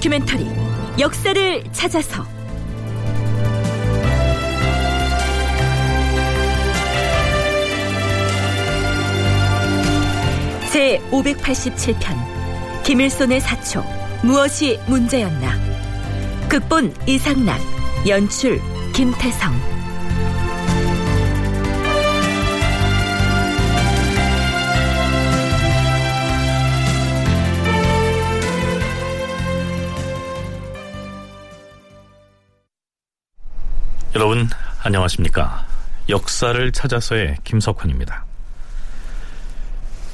다큐멘터리 역사를 찾아서. 제 587편 김일손의 사초 무엇이 문제였나? 극본 이상락 연출 김태성 여러분 안녕하십니까? 역사를 찾아서의 김석환입니다.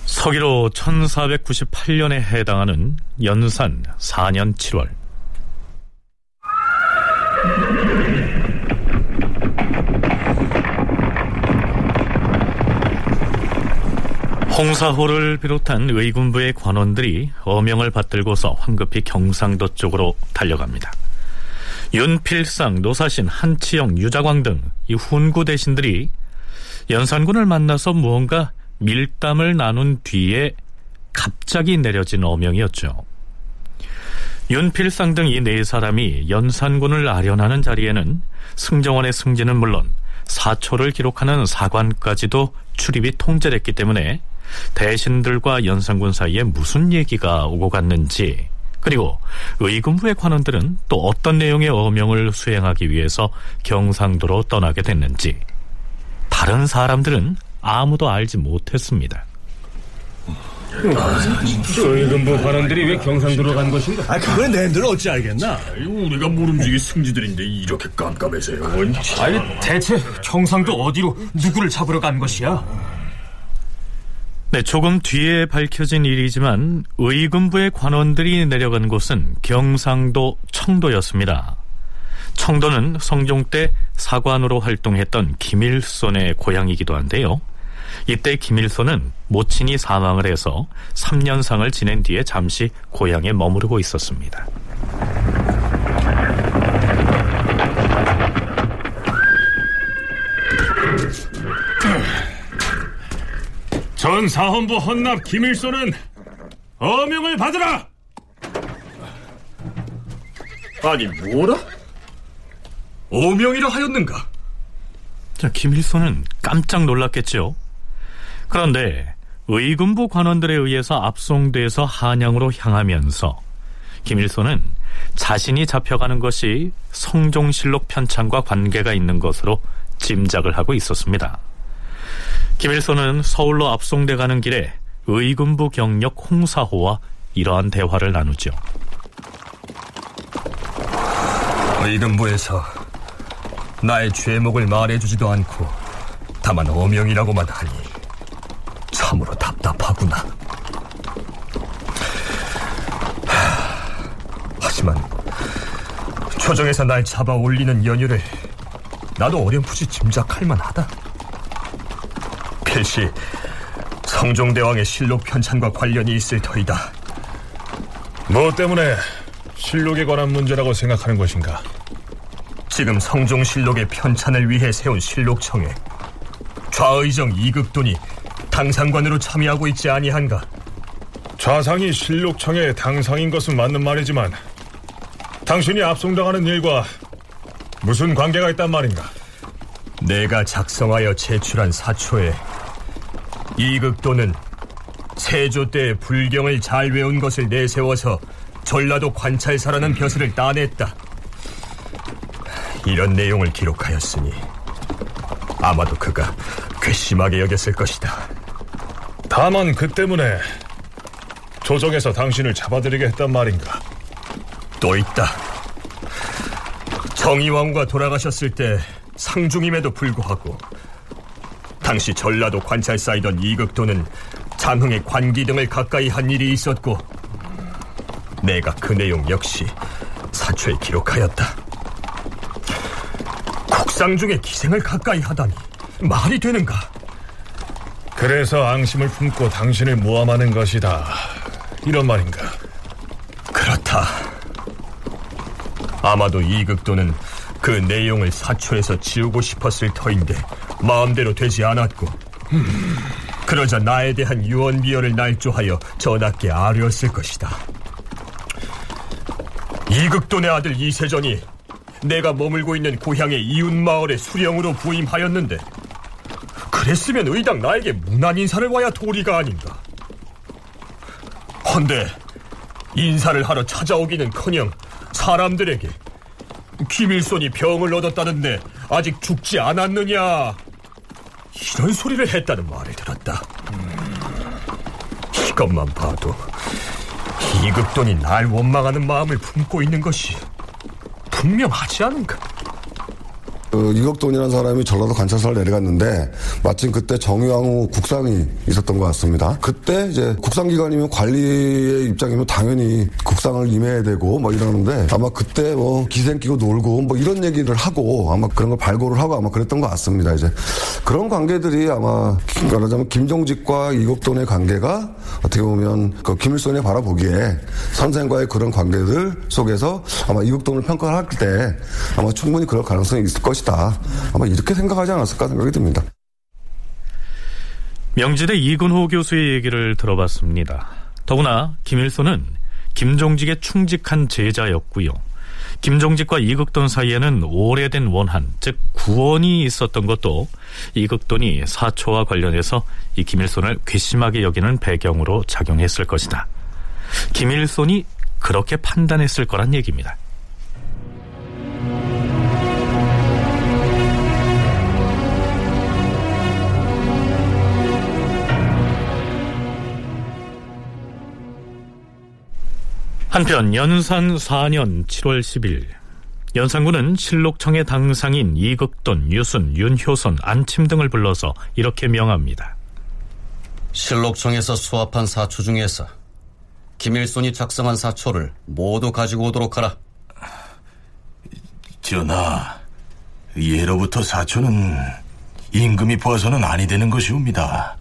서기로 1498년에 해당하는 연산 4년 7월. 홍사호를 비롯한 의군부의 관원들이 어명을 받들고서 황급히 경상도 쪽으로 달려갑니다. 윤필상, 노사신, 한치영, 유자광 등 이 훈구 대신들이 연산군을 만나서 무언가 밀담을 나눈 뒤에 갑자기 내려진 어명이었죠. 윤필상 등 이 네 사람이 연산군을 아련하는 자리에는 승정원의 승진은 물론 사초를 기록하는 사관까지도 출입이 통제됐기 때문에 대신들과 연산군 사이에 무슨 얘기가 오고 갔는지 그리고 의금부의 관원들은 또 어떤 내용의 어명을 수행하기 위해서 경상도로 떠나게 됐는지 다른 사람들은 아무도 알지 못했습니다. 의금부 관원들이 왜 경상도로 간 것인가? 아, 그건 내들 어찌 알겠나? 우리가 모름지기 승지들인데 이렇게 깜깜해서요. 아니 대체 경상도 어디로 누구를 잡으러 간 것이야? 네, 조금 뒤에 밝혀진 일이지만 의금부의 관원들이 내려간 곳은 경상도 청도였습니다. 청도는 성종 때 사관으로 활동했던 김일손의 고향이기도 한데요. 이때 김일손은 모친이 사망을 해서 3년상을 지낸 뒤에 잠시 고향에 머무르고 있었습니다. 전 사헌부 헌납 김일손은 어명을 받으라. 아니 뭐라? 어명이라 하였는가? 자, 김일손은 깜짝 놀랐겠죠. 그런데 의군부 관원들에 의해서 압송돼서 한양으로 향하면서 김일손은 자신이 잡혀가는 것이 성종실록 편찬과 관계가 있는 것으로 짐작을 하고 있었습니다. 김일손은 서울로 압송돼 가는 길에 의군부 경력 홍사호와 이러한 대화를 나누죠. 의금부에서 나의 죄목을 말해주지도 않고 다만 어명이라고만 하니 참으로 답답하구나. 하, 하지만 초정에서 날 잡아 올리는 연유를 나도 어렴풋이 짐작할 만하다. 필시 성종대왕의 실록 편찬과 관련이 있을 터이다. 뭐 때문에 실록에 관한 문제라고 생각하는 것인가? 지금 성종실록의 편찬을 위해 세운 실록청에 좌의정 이극돈이 당상관으로 참여하고 있지 아니한가? 좌상이 실록청의 당상인 것은 맞는 말이지만 당신이 압송당하는 일과 무슨 관계가 있단 말인가? 내가 작성하여 제출한 사초에 이극도는 세조 때 불경을 잘 외운 것을 내세워서 전라도 관찰사라는 벼슬을 따냈다. 이런 내용을 기록하였으니 아마도 그가 괘씸하게 여겼을 것이다. 다만 그 때문에 조정에서 당신을 잡아들이게 했단 말인가? 또 있다. 정의왕과 돌아가셨을 때 상중임에도 불구하고 당시 전라도 관찰사이던 이극도는 장흥의 관기 등을 가까이 한 일이 있었고 내가 그 내용 역시 사초에 기록하였다. 국상 중에 기생을 가까이 하다니 말이 되는가? 그래서 앙심을 품고 당신을 모함하는 것이다. 이런 말인가? 그렇다. 아마도 이극도는 그 내용을 사초에서 지우고 싶었을 터인데 마음대로 되지 않았고 그러자 나에 대한 유언비어를 날조하여 전하께 아뢰었을 것이다. 이극돈의 아들 이세전이 내가 머물고 있는 고향의 이웃마을의 수령으로 부임하였는데 그랬으면 의당 나에게 문안 인사를 와야 도리가 아닌가. 헌데 인사를 하러 찾아오기는커녕 사람들에게 김일손이 병을 얻었다는데 아직 죽지 않았느냐 이런 소리를 했다는 말을 들었다. 이것만 봐도 이극돈이 날 원망하는 마음을 품고 있는 것이 분명하지 않은가? 그 이격돈이라는 사람이 전라도 관찰사를 내려갔는데 마침 그때 정유왕후 국상이 있었던 것 같습니다. 그때 이제 국상기관이면 관리의 입장이면 당연히 국상을 임해야 되고 뭐 이러는데 아마 그때 뭐 기생 끼고 놀고 뭐 이런 얘기를 하고 아마 그런 걸 발굴을 하고 아마 그랬던 것 같습니다. 이제 그런 관계들이 아마 말하자면 김종직과 이격돈의 관계가 어떻게 보면 그 김일성이 바라보기에 선생과의 그런 관계들 속에서 아마 이격돈을 평가할 때 아마 충분히 그럴 가능성이 있을 것이다. 아마 이렇게 생각하지 않았을까 생각이 듭니다. 명지대 이근호 교수의 얘기를 들어봤습니다. 더구나 김일소는 김종직의 충직한 제자였고요. 김종직과 이극돈 사이에는 오래된 원한, 즉 구원이 있었던 것도 이극돈이 사초와 관련해서 이 김일손을 괘씸하게 여기는 배경으로 작용했을 것이다. 김일손이 그렇게 판단했을 거란 얘기입니다. 한편 연산 4년 7월 10일 연산군은 실록청의 당상인 이극돈, 유순, 윤효선, 안침 등을 불러서 이렇게 명합니다. 실록청에서 수합한 사초 중에서 김일손이 작성한 사초를 모두 가지고 오도록 하라. 전하, 예로부터 사초는 임금이 보아서는 아니 되는 것이옵니다.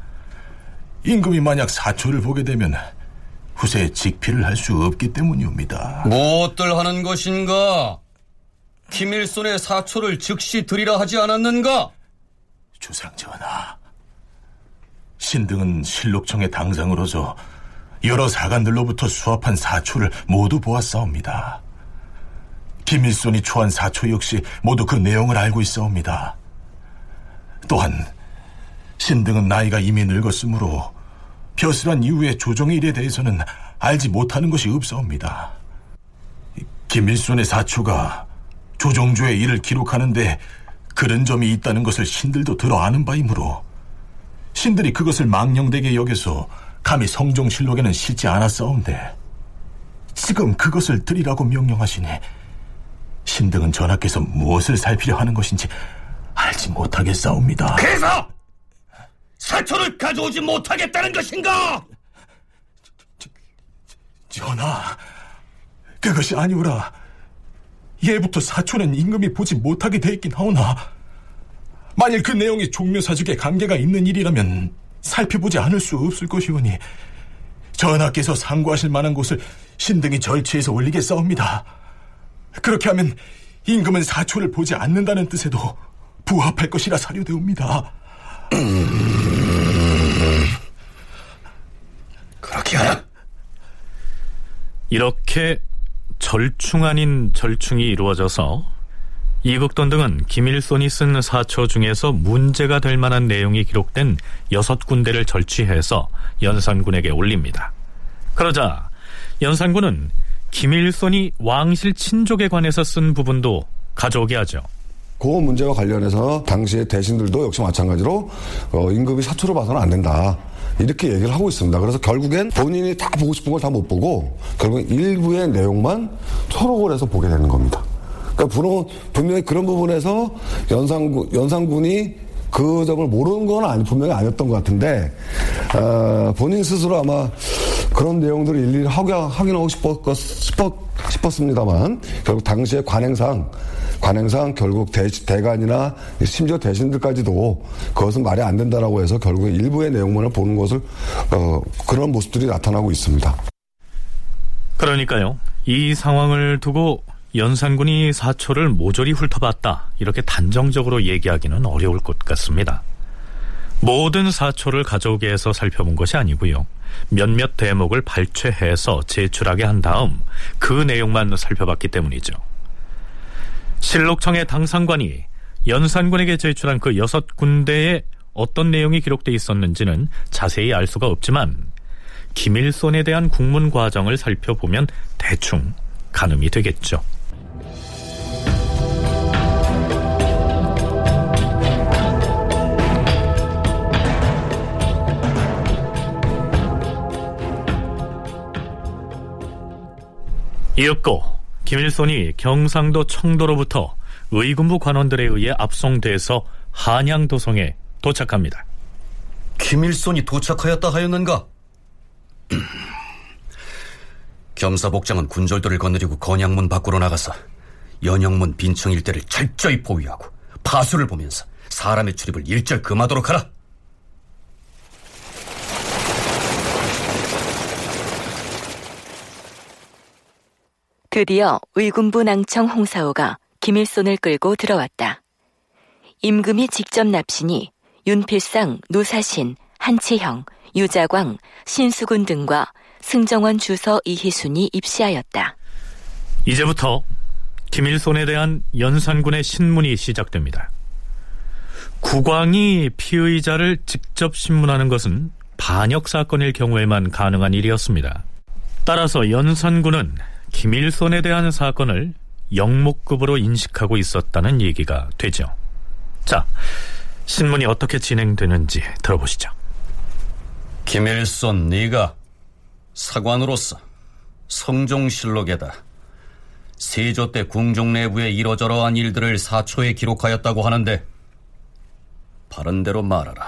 임금이 만약 사초를 보게 되면 후세 직피를 할수 없기 때문이옵니다. 무엇들 하는 것인가? 김일손의 사초를 즉시 드리라 하지 않았는가? 주상전하, 신등은 실록청의 당상으로서 여러 사관들로부터 수합한 사초를 모두 보았사옵니다. 김일손이 초한 사초 역시 모두 그 내용을 알고 있사옵니다. 또한 신등은 나이가 이미 늙었으므로 벼슬한 이후의 조정의 일에 대해서는 알지 못하는 것이 없사옵니다. 김일손의 사초가 조정조의 일을 기록하는데 그런 점이 있다는 것을 신들도 들어 아는 바이므로 신들이 그것을 망령되게 여겨서 감히 성종실록에는 실지 않았사온데 지금 그것을 드리라고 명령하시니 신등은 전하께서 무엇을 살피려 하는 것인지 알지 못하겠사옵니다. 그래서 사초를 가져오지 못하겠다는 것인가? 전하, 그것이 아니오라. 예부터 사초는 임금이 보지 못하게 돼 있긴 하오나 만일 그 내용이 종묘사직에 관계가 있는 일이라면 살펴보지 않을 수 없을 것이오니 전하께서 상고하실 만한 곳을 신등이 절취해서 올리겠사옵니다. 그렇게 하면 임금은 사초를 보지 않는다는 뜻에도 부합할 것이라 사료되옵니다. 그렇게 하라. 이렇게 절충 아닌 절충이 이루어져서 이극돈 등은 김일손이 쓴 사초 중에서 문제가 될 만한 내용이 기록된 여섯 군데를 절취해서 연산군에게 올립니다. 그러자 연산군은 김일손이 왕실 친족에 관해서 쓴 부분도 가져오게 하죠. 그 문제와 관련해서 당시의 대신들도 역시 마찬가지로 어, 임금이 사초로 봐서는 안 된다. 이렇게 얘기를 하고 있습니다. 그래서 결국엔 본인이 다 보고 싶은 걸 다 못 보고 결국엔 일부의 내용만 초록을 해서 보게 되는 겁니다. 그러니까 분명히 그런 부분에서 연산군, 연산군이 그 점을 모르는 건 아니, 분명히 아니었던 것 같은데, 어, 본인 스스로 아마 그런 내용들을 일일이 확인하고 싶었, 싶었, 싶었습니다만 결국 당시의 관행상 관행상 결국 대, 대관이나 심지어 대신들까지도 그것은 말이 안 된다라고 해서 결국 일부의 내용만을 보는 것을 어, 그런 모습들이 나타나고 있습니다. 그러니까요. 이 상황을 두고 연산군이 사초를 모조리 훑어봤다 이렇게 단정적으로 얘기하기는 어려울 것 같습니다. 모든 사초를 가져오게 해서 살펴본 것이 아니고요. 몇몇 대목을 발췌해서 제출하게 한 다음 그 내용만 살펴봤기 때문이죠. 실록청의 당상관이 연산군에게 제출한 그 여섯 군데에 어떤 내용이 기록돼 있었는지는 자세히 알 수가 없지만 김일손에 대한 국문 과정을 살펴보면 대충 가늠이 되겠죠. 이었고 김일손이 경상도 청도로부터 의군부 관원들에 의해 압송돼서 한양 도성에 도착합니다. 김일손이 도착하였다 하였는가? 겸사복장은 군졸들을 거느리고 건양문 밖으로 나가서 연영문 빈청 일대를 철저히 보위하고 파수를 보면서 사람의 출입을 일절 금하도록 하라. 드디어 의군부 낭청 홍사호가 김일손을 끌고 들어왔다. 임금이 직접 납신이 윤필상, 노사신, 한치형, 유자광, 신수군 등과 승정원 주서 이희순이 입시하였다. 이제부터 김일손에 대한 연산군의 신문이 시작됩니다. 국왕이 피의자를 직접 신문하는 것은 반역 사건일 경우에만 가능한 일이었습니다. 따라서 연산군은 김일손에 대한 사건을 영목급으로 인식하고 있었다는 얘기가 되죠. 자, 신문이 어떻게 진행되는지 들어보시죠. 김일손 네가 사관으로서 성종실록에다 세조 때 궁중 내부에 이러저러한 일들을 사초에 기록하였다고 하는데 바른대로 말하라.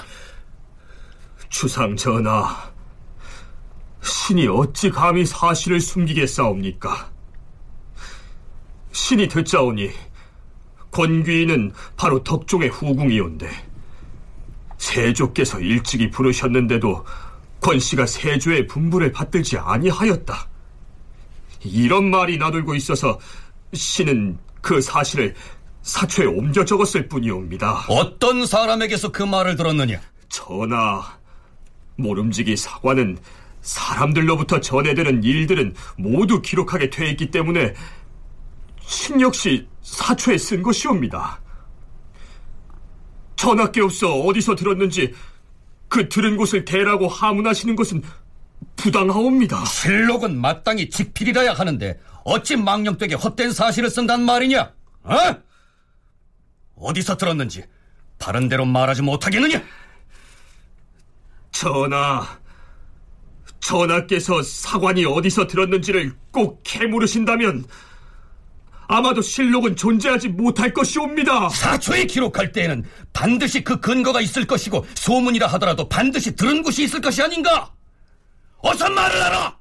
주상 전하, 신이 어찌 감히 사실을 숨기겠사옵니까? 신이 듣자오니 권귀인은 바로 덕종의 후궁이온데 세조께서 일찍이 부르셨는데도 권씨가 세조의 분부를 받들지 아니하였다. 이런 말이 나돌고 있어서 신은 그 사실을 사초에 옮겨 적었을 뿐이옵니다. 어떤 사람에게서 그 말을 들었느냐? 전하, 모름지기 사관은 사람들로부터 전해되는 일들은 모두 기록하게 돼 있기 때문에 신 역시 사초에 쓴 것이옵니다. 전하께로서 어디서 들었는지 그 들은 곳을 대라고 하문하시는 것은 부당하옵니다. 실록은 마땅히 직필이라야 하는데 어찌 망령되게 헛된 사실을 쓴단 말이냐? 어? 어디서 들었는지 바른 대로 말하지 못하겠느냐? 전하, 전하께서 사관이 어디서 들었는지를 꼭 캐물으신다면 아마도 실록은 존재하지 못할 것이옵니다. 사초에 기록할 때에는 반드시 그 근거가 있을 것이고 소문이라 하더라도 반드시 들은 곳이 있을 것이 아닌가? 어서 말을 하라!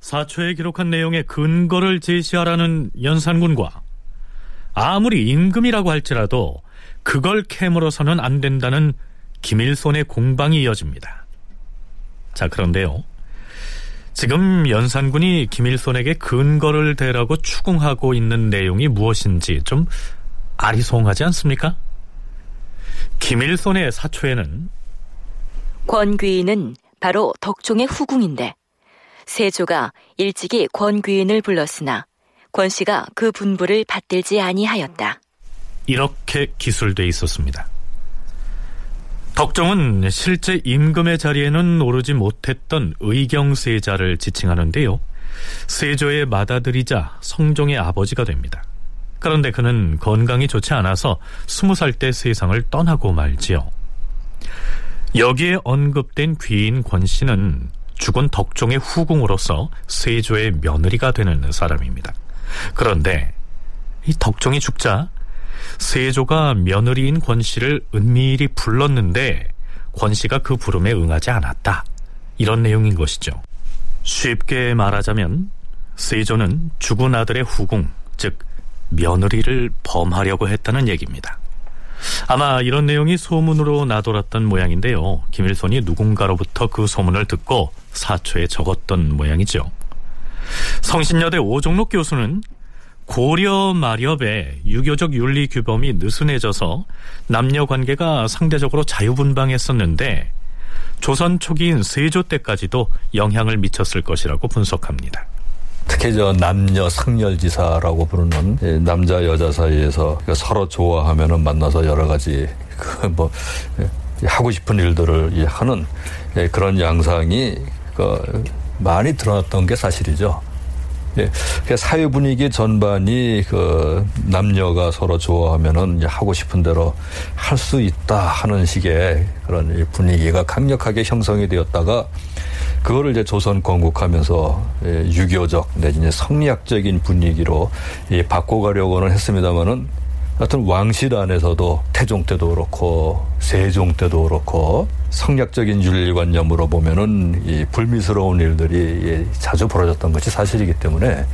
사초에 기록한 내용의 근거를 제시하라는 연산군과 아무리 임금이라고 할지라도 그걸 캐물어서는 안 된다는 김일손의 공방이 이어집니다. 자, 그런데요. 지금 연산군이 김일손에게 근거를 대라고 추궁하고 있는 내용이 무엇인지 좀 아리송하지 않습니까? 김일손의 사초에는 권귀인은 바로 덕종의 후궁인데 세조가 일찍이 권귀인을 불렀으나 권씨가 그 분부를 받들지 아니하였다. 이렇게 기술돼 있었습니다. 덕종은 실제 임금의 자리에는 오르지 못했던 의경세자를 지칭하는데요. 세조의 맏아들이자 성종의 아버지가 됩니다. 그런데 그는 건강이 좋지 않아서 스무 살 때 세상을 떠나고 말지요. 여기에 언급된 귀인 권 씨는 죽은 덕종의 후궁으로서 세조의 며느리가 되는 사람입니다. 그런데 이 덕종이 죽자 세조가 며느리인 권씨를 은밀히 불렀는데 권씨가 그 부름에 응하지 않았다. 이런 내용인 것이죠. 쉽게 말하자면 세조는 죽은 아들의 후궁, 즉 며느리를 범하려고 했다는 얘기입니다. 아마 이런 내용이 소문으로 나돌았던 모양인데요. 김일손이 누군가로부터 그 소문을 듣고 사초에 적었던 모양이죠. 성신여대 오종록 교수는 고려 마렵에 유교적 윤리 규범이 느슨해져서 남녀 관계가 상대적으로 자유분방했었는데 조선 초기인 세조 때까지도 영향을 미쳤을 것이라고 분석합니다. 특히 저 남녀 상렬지사라고 부르는 남자 여자 사이에서 서로 좋아하면은 만나서 여러 가지 그 뭐 하고 싶은 일들을 하는 그런 양상이 그 많이 드러났던 게 사실이죠. 예, 사회 분위기 전반이 그 남녀가 서로 좋아하면은 하고 싶은 대로 할 수 있다 하는 식의 그런 분위기가 강력하게 형성이 되었다가 그거를 이제 조선 건국하면서 예, 유교적 내지는 성리학적인 분위기로 예, 바꿔가려고는 했습니다마는 하여튼 왕실 안에서도 태종 때도 그렇고 세종 때도 그렇고 성략적인 윤리관념으로 보면은 이 불미스러운 일들이 자주 벌어졌던 것이 사실이기 때문에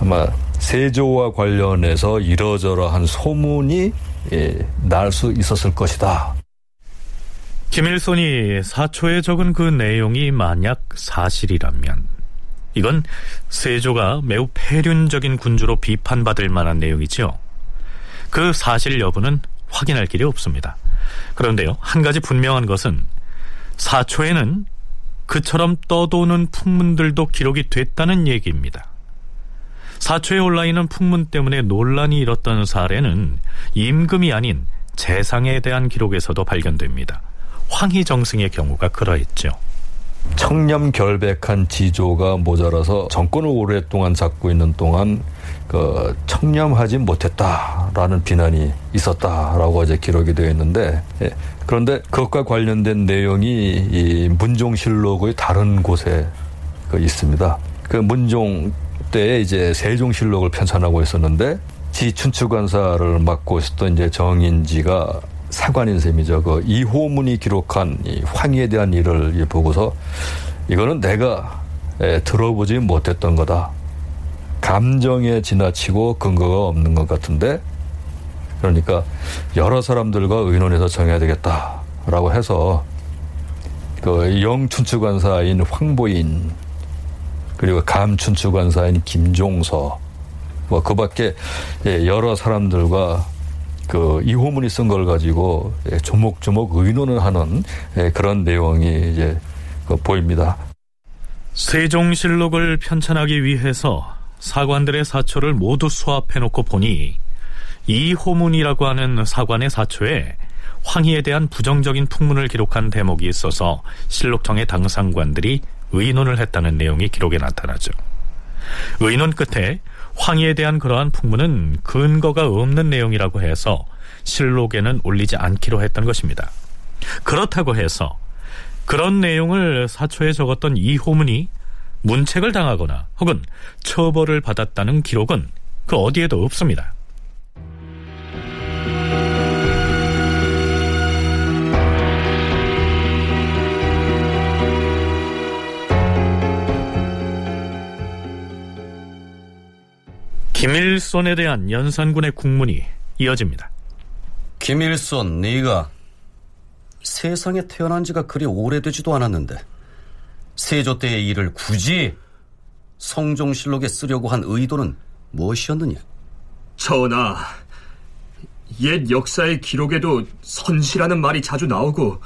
아마 세조와 관련해서 이러저러한 소문이 날 수 있었을 것이다. 김일손이 사초에 적은 그 내용이 만약 사실이라면 이건 세조가 매우 폐륜적인 군주로 비판받을 만한 내용이죠. 그 사실 여부는 확인할 길이 없습니다. 그런데요, 한 가지 분명한 것은 사초에는 그처럼 떠도는 풍문들도 기록이 됐다는 얘기입니다. 사초에 올라 있는 풍문 때문에 논란이 일었던 사례는 임금이 아닌 재상에 대한 기록에서도 발견됩니다. 황희정승의 경우가 그러했죠. 청렴 결백한 지조가 모자라서 정권을 오랫동안 잡고 있는 동안 그 청렴하지 못했다라는 비난이 있었다라고 이제 기록이 되어 있는데 예. 그런데 그것과 관련된 내용이 이 문종실록의 다른 곳에 그 있습니다. 그 문종 때 이제 세종실록을 편찬하고 있었는데 지 춘추관사를 맡고 있었던 이제 정인지가 사관인 셈이죠. 그 이호문이 기록한 이 황희에 대한 일을 보고서 이거는 내가 예, 들어보지 못했던 거다. 감정에 지나치고 근거가 없는 것 같은데 그러니까 여러 사람들과 의논해서 정해야 되겠다라고 해서 그 영춘추관사인 황보인 그리고 감춘추관사인 김종서 뭐 그밖에 예, 여러 사람들과 그 이호문이 쓴 걸 가지고 예, 조목조목 의논을 하는 예, 그런 내용이 이제 그 보입니다. 세종실록을 편찬하기 위해서 사관들의 사초를 모두 수합해놓고 보니 이호문이라고 하는 사관의 사초에 황희에 대한 부정적인 풍문을 기록한 대목이 있어서 실록청의 당상관들이 의논을 했다는 내용이 기록에 나타나죠. 의논 끝에 황희에 대한 그러한 풍문은 근거가 없는 내용이라고 해서 실록에는 올리지 않기로 했던 것입니다. 그렇다고 해서 그런 내용을 사초에 적었던 이호문이 문책을 당하거나 혹은 처벌을 받았다는 기록은 그 어디에도 없습니다. 김일손에 대한 연산군의 국문이 이어집니다. 김일손, 네가 세상에 태어난 지가 그리 오래되지도 않았는데 세조 때의 일을 굳이 성종실록에 쓰려고 한 의도는 무엇이었느냐? 전하, 옛 역사의 기록에도 선시라는 말이 자주 나오고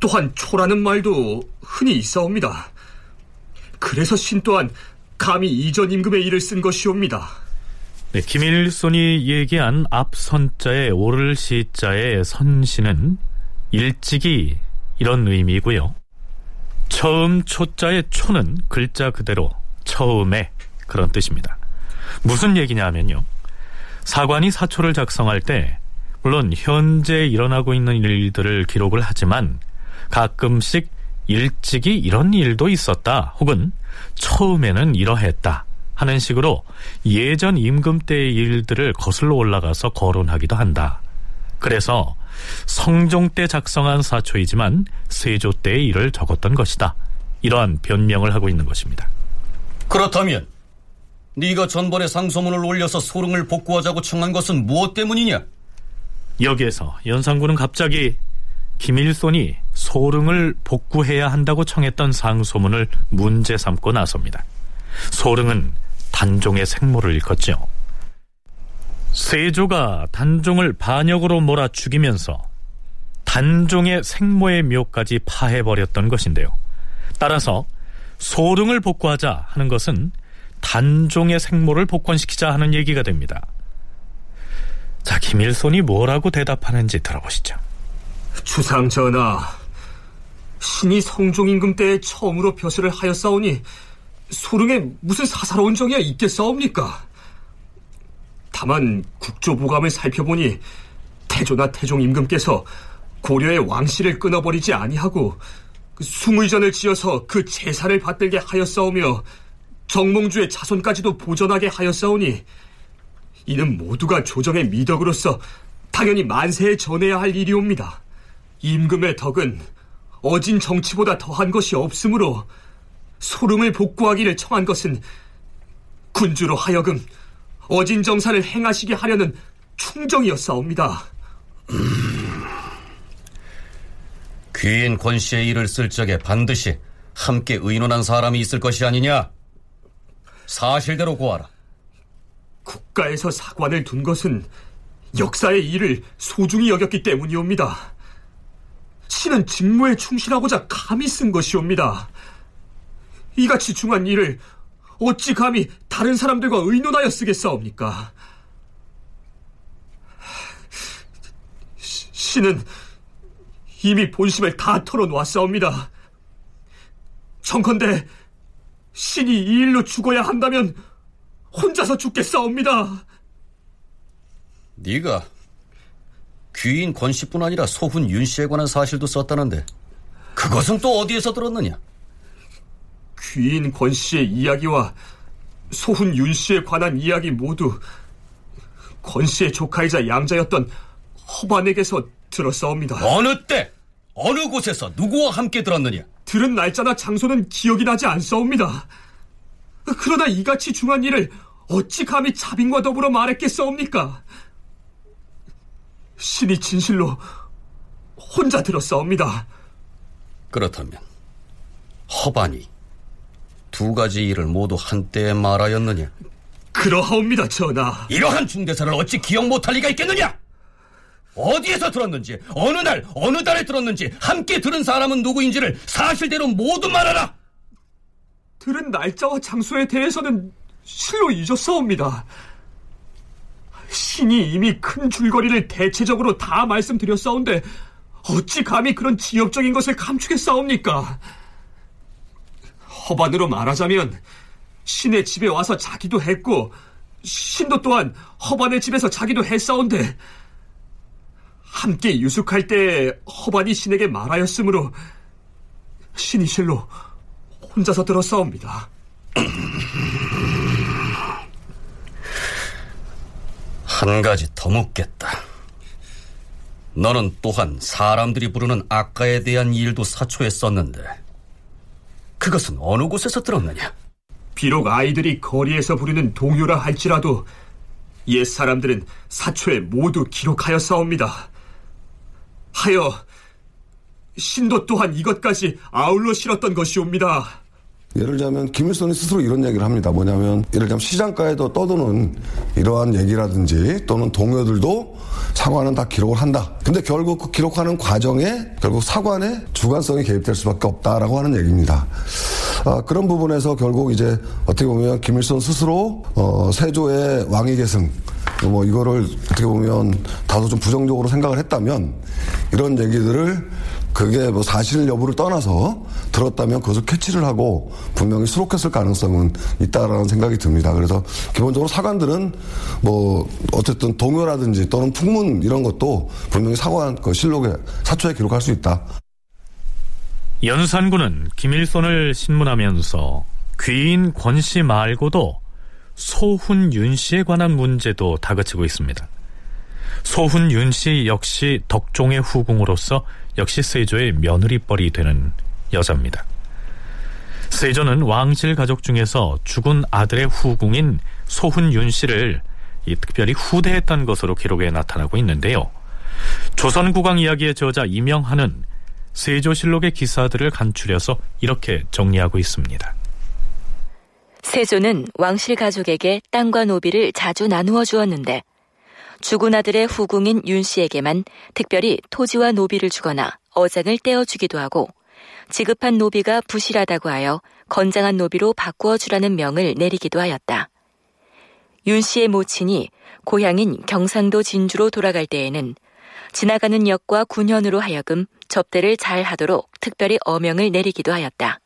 또한 초라는 말도 흔히 있사옵니다. 그래서 신 또한 감히 이전 임금의 일을 쓴 것이옵니다. 네, 김일손이 얘기한 앞선자의 오를 시자의 선시는 일찍이 이런 의미고요. 처음 초자의 초는 글자 그대로 처음에 그런 뜻입니다. 무슨 얘기냐 하면요. 사관이 사초를 작성할 때 물론 현재 일어나고 있는 일들을 기록을 하지만 가끔씩 일찍이 이런 일도 있었다 혹은 처음에는 이러했다 하는 식으로 예전 임금 때의 일들을 거슬러 올라가서 거론하기도 한다. 그래서 성종 때 작성한 사초이지만 세조 때의 일을 적었던 것이다. 이러한 변명을 하고 있는 것입니다. 그렇다면 네가 전번에 상소문을 올려서 소릉을 복구하자고 청한 것은 무엇 때문이냐? 여기에서 연산군은 갑자기 김일손이 소릉을 복구해야 한다고 청했던 상소문을 문제 삼고 나섭니다. 소릉은 단종의 생모를 일컫죠. 세조가 단종을 반역으로 몰아 죽이면서 단종의 생모의 묘까지 파해버렸던 것인데요. 따라서 소릉을 복구하자 하는 것은 단종의 생모를 복권시키자 하는 얘기가 됩니다. 자, 김일손이 뭐라고 대답하는지 들어보시죠. 주상 전하, 신이 성종 임금 때에 처음으로 벼슬을 하였사오니 소릉에 무슨 사사로운 정이야 있겠사옵니까? 다만 국조보감을 살펴보니 태조나 태종 임금께서 고려의 왕실을 끊어버리지 아니하고 숭의전을 지어서 그 제사를 받들게 하였사오며 정몽주의 자손까지도 보전하게 하였사오니 이는 모두가 조정의 미덕으로서 당연히 만세에 전해야 할 일이옵니다. 임금의 덕은 어진 정치보다 더한 것이 없으므로 소름을 복구하기를 청한 것은 군주로 하여금 어진 정사를 행하시게 하려는 충정이었사옵니다. 귀인 권 씨의 일을 쓸 적에 반드시 함께 의논한 사람이 있을 것이 아니냐? 사실대로 고하라. 국가에서 사관을 둔 것은 역사의 일을 소중히 여겼기 때문이옵니다. 신은 직무에 충실하고자 감히 쓴 것이옵니다. 이같이 중한 일을 어찌 감히 다른 사람들과 의논하여 쓰겠사옵니까? 신은 이미 본심을 다 털어놓았사옵니다. 청컨대 신이 이 일로 죽어야 한다면 혼자서 죽겠사옵니다. 네가 귀인 권씨뿐 아니라 소훈 윤씨에 관한 사실도 썼다는데 그것은 또 어디에서 들었느냐? 귀인 권 씨의 이야기와 소훈 윤 씨에 관한 이야기 모두 권 씨의 조카이자 양자였던 허반에게서 들었사옵니다. 어느 때, 어느 곳에서 누구와 함께 들었느냐? 들은 날짜나 장소는 기억이 나지 않사옵니다. 그러나 이같이 중한 일을 어찌 감히 자빈과 더불어 말했겠사옵니까? 신이 진실로 혼자 들었사옵니다. 그렇다면 허반이 두 가지 일을 모두 한때에 말하였느냐? 그러하옵니다, 전하. 이러한 중대사를 어찌 기억 못할 리가 있겠느냐? 어디에서 들었는지, 어느 날, 어느 달에 들었는지, 함께 들은 사람은 누구인지를 사실대로 모두 말하라! 들은 날짜와 장소에 대해서는 실로 잊었사옵니다. 신이 이미 큰 줄거리를 대체적으로 다 말씀드렸사온데 어찌 감히 그런 지엽적인 것을 감추겠사옵니까? 허반으로 말하자면 신의 집에 와서 자기도 했고 신도 또한 허반의 집에서 자기도 했사온데 함께 유숙할 때 허반이 신에게 말하였으므로 신이 실로 혼자서 들었사옵니다. 한 가지 더 묻겠다. 너는 또한 사람들이 부르는 악가에 대한 일도 사초에 썼는데 그것은 어느 곳에서 들었느냐? 비록 아이들이 거리에서 부르는 동요라 할지라도 옛 사람들은 사초에 모두 기록하였사옵니다. 하여 신도 또한 이것까지 아울러 실었던 것이옵니다. 예를 들자면 김일성이 스스로 이런 얘기를 합니다. 뭐냐면 예를 들자면 시장가에도 떠도는 이러한 얘기라든지 또는 동요들도 사관은 다 기록을 한다. 근데 결국 그 기록하는 과정에 결국 사관의 주관성이 개입될 수밖에 없다라고 하는 얘기입니다. 아, 그런 부분에서 결국 이제 어떻게 보면 김일성 스스로 어, 세조의 왕위 계승 뭐 이거를 어떻게 보면 다소 좀 부정적으로 생각을 했다면 이런 얘기들을 그게 뭐 사실 여부를 떠나서 들었다면 그것을 캐치를 하고 분명히 수록했을 가능성은 있다라는 생각이 듭니다. 그래서 기본적으로 사관들은 뭐 어쨌든 동요라든지 또는 풍문 이런 것도 분명히 사관 그 실록에 사초에 기록할 수 있다. 연산군은 김일손을 신문하면서 귀인 권 씨 말고도 소훈 윤 씨에 관한 문제도 다그치고 있습니다. 소훈 윤 씨 역시 덕종의 후궁으로서 역시 세조의 며느리뻘이 되는 여자입니다. 세조는 왕실 가족 중에서 죽은 아들의 후궁인 소훈 윤 씨를 특별히 후대했던 것으로 기록에 나타나고 있는데요. 조선국왕 이야기의 저자 이명하는 세조실록의 기사들을 간추려서 이렇게 정리하고 있습니다. 세조는 왕실 가족에게 땅과 노비를 자주 나누어 주었는데 죽은 아들의 후궁인 윤 씨에게만 특별히 토지와 노비를 주거나 어장을 떼어주기도 하고 지급한 노비가 부실하다고 하여 건장한 노비로 바꾸어 주라는 명을 내리기도 하였다. 윤 씨의 모친이 고향인 경상도 진주로 돌아갈 때에는 지나가는 역과 군현으로 하여금 접대를 잘 하도록 특별히 어명을 내리기도 하였다.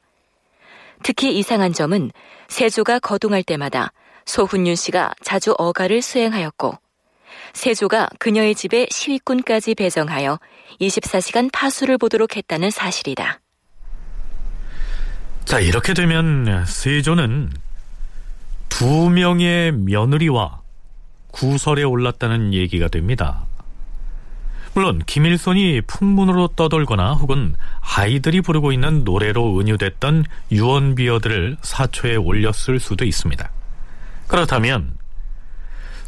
특히 이상한 점은 세조가 거동할 때마다 소훈윤 씨가 자주 어가를 수행하였고 세조가 그녀의 집에 시위꾼까지 배정하여 24시간 파수를 보도록 했다는 사실이다. 자, 이렇게 되면 세조는 두 명의 며느리와 구설에 올랐다는 얘기가 됩니다. 물론 김일손이 풍문으로 떠돌거나 혹은 아이들이 부르고 있는 노래로 은유됐던 유언비어들을 사초에 올렸을 수도 있습니다. 그렇다면